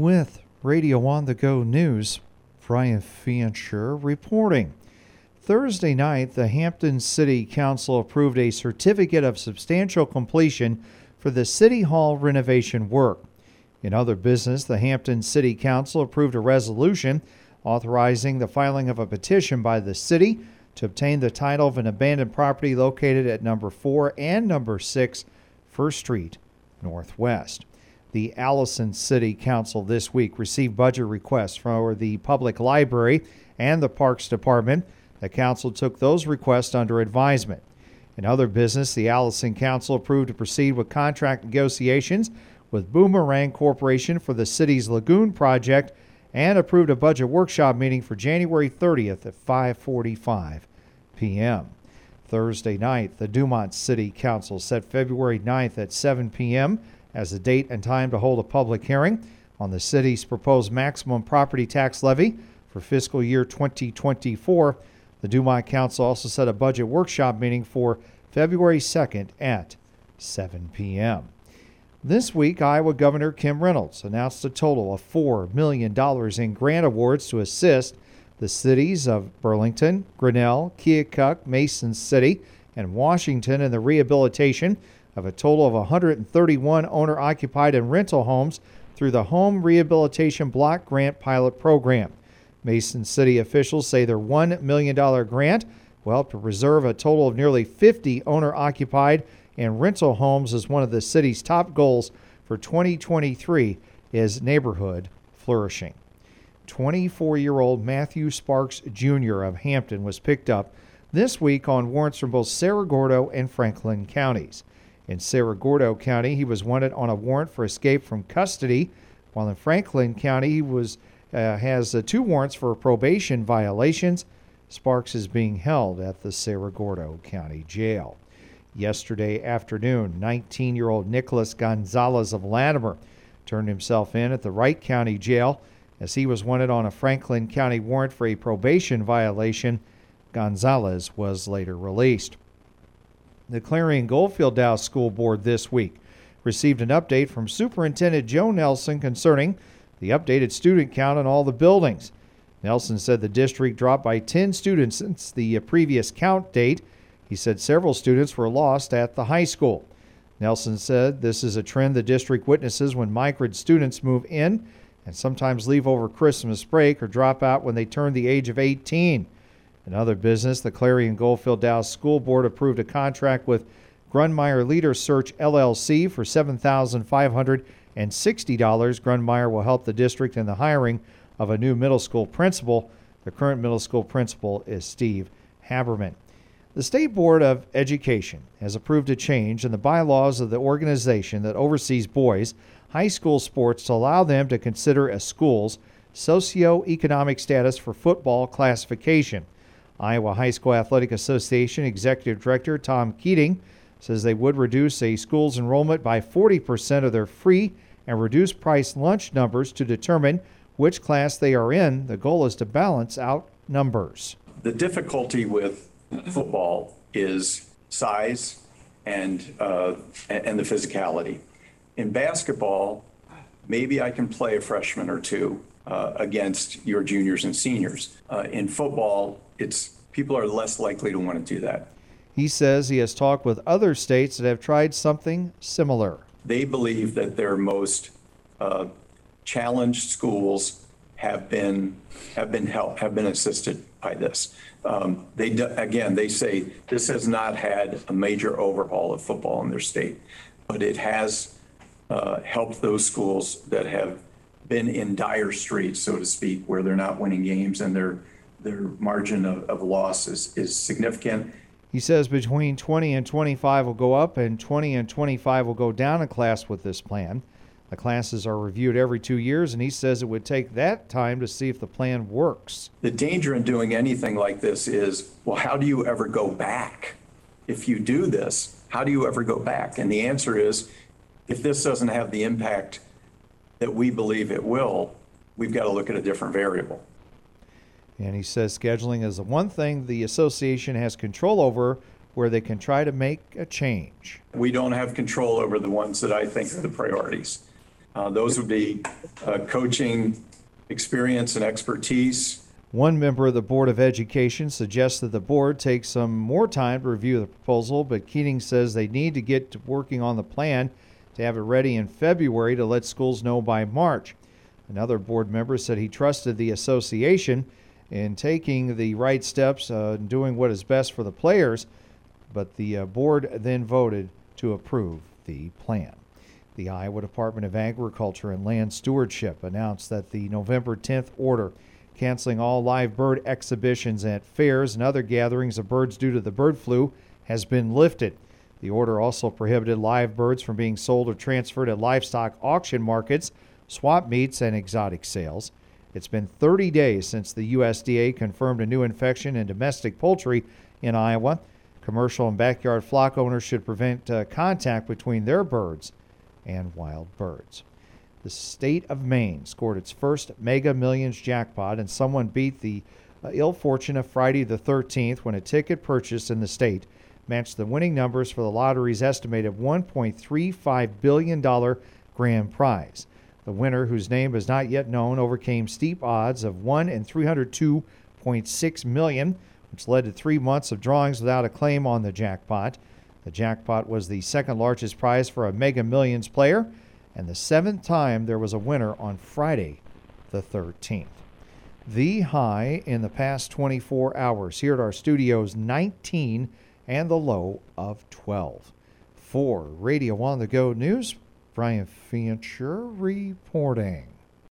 with Radio on the Go News. Brian Fancher reporting. Thursday night, the Hampton City Council approved a certificate of substantial completion for the City Hall renovation work. In other business, the Hampton City Council approved a resolution authorizing the filing of a petition by the city to obtain the title of an abandoned property located at number 4 and number 6 First Street Northwest. The Allison City Council this week received budget requests for the public library and the Parks Department the council took those requests under advisement. In other business, the Allison Council approved to proceed with contract negotiations with Boomerang Corporation for the city's lagoon project and approved a budget workshop meeting for January 30th at 5:45 p.m. Thursday night, the Dumont City Council set February 9th at 7 p.m. as the date and time to hold a public hearing on the city's proposed maximum property tax levy for fiscal year 2024 the Dumont Council also set a budget workshop meeting for February 2nd at 7 p.m. This week, Iowa Governor Kim Reynolds announced a total of $4 million in grant awards to assist the cities of Burlington, Grinnell, Keokuk, Mason City, and Washington in the rehabilitation of a total of 131 owner occupied and rental homes through the Home Rehabilitation Block Grant Pilot Program. Mason City officials say their $1 million grant will help to preserve a total of nearly 50 owner occupied and rental homes as one of the city's top goals for 2023 is neighborhood flourishing. 24 year old Matthew Sparks Jr. of Hampton was picked up this week on warrants from both Cerro Gordo and Franklin counties. In Cerro Gordo County, he was wanted on a warrant for escape from custody, while in Franklin County, he was uh, has uh, two warrants for probation violations. Sparks is being held at the Cerro Gordo County Jail. Yesterday afternoon, 19 year old Nicholas Gonzalez of Latimer turned himself in at the Wright County Jail as he was wanted on a Franklin County warrant for a probation violation. Gonzalez was later released. The Clarion Goldfield Dows School Board this week received an update from Superintendent Joe Nelson concerning the updated student count in all the buildings. Nelson said the district dropped by 10 students since the previous count date. He said several students were lost at the high school. Nelson said this is a trend the district witnesses when migrant students move in and sometimes leave over Christmas break or drop out when they turn the age of 18. In other business, the Clarion Goldfield Dows School Board approved a contract with Grundmeyer Leader Search LLC for 7500 and $60. Grundmeyer will help the district in the hiring of a new middle school principal. The current middle school principal is Steve Haberman. The State Board of Education has approved a change in the bylaws of the organization that oversees boys' high school sports to allow them to consider a school's socioeconomic status for football classification. Iowa High School Athletic Association Executive Director Tom Keating says they would reduce a school's enrollment by 40% of their free and reduced price lunch numbers to determine which class they are in. The goal is to balance out numbers. The difficulty with football is size and uh, and the physicality. In basketball, maybe I can play a freshman or two uh, against your juniors and seniors. Uh, in football, it's people are less likely to want to do that. He says he has talked with other states that have tried something similar. They believe that their most uh, challenged schools have been have been helped have been assisted by this. Um, they do, again they say this has not had a major overhaul of football in their state, but it has uh, helped those schools that have been in dire straits, so to speak, where they're not winning games and their their margin of, of loss is, is significant he says between 20 and 25 will go up and 20 and 25 will go down a class with this plan. The classes are reviewed every two years, and he says it would take that time to see if the plan works. The danger in doing anything like this is well, how do you ever go back? If you do this, how do you ever go back? And the answer is if this doesn't have the impact that we believe it will, we've got to look at a different variable. And he says scheduling is the one thing the association has control over where they can try to make a change. We don't have control over the ones that I think are the priorities. Uh, Those would be uh, coaching experience and expertise, One member of the Board of Education suggests that the board take some more time to review the proposal, but Keating says they need to get to working on the plan to have it ready in February to let schools know by March. Another board member said he trusted the association in taking the right steps uh, and doing what is best for the players, but the uh, board then voted to approve the plan. The Iowa Department of Agriculture and Land Stewardship announced that the November 10th order canceling all live bird exhibitions at fairs and other gatherings of birds due to the bird flu has been lifted. The order also prohibited live birds from being sold or transferred at livestock auction markets, swap meets, and exotic sales. It's been 30 days since the USDA confirmed a new infection in domestic poultry in Iowa. Commercial and backyard flock owners should prevent uh, contact between their birds and wild birds. The state of Maine scored its first Mega Millions jackpot, and someone beat the uh, ill fortune of Friday the 13th when a ticket purchased in the state matched the winning numbers for the lottery's estimated $1.35 billion grand prize. The winner, whose name is not yet known, overcame steep odds of 1 in 302.6 million, which led to three months of drawings without a claim on the jackpot. The jackpot was the second largest prize for a Mega Millions player and the seventh time there was a winner on Friday the 13th. The high in the past 24 hours here at our studios 19 and the low of 12. For Radio on the Go News, Brian Fincher reporting.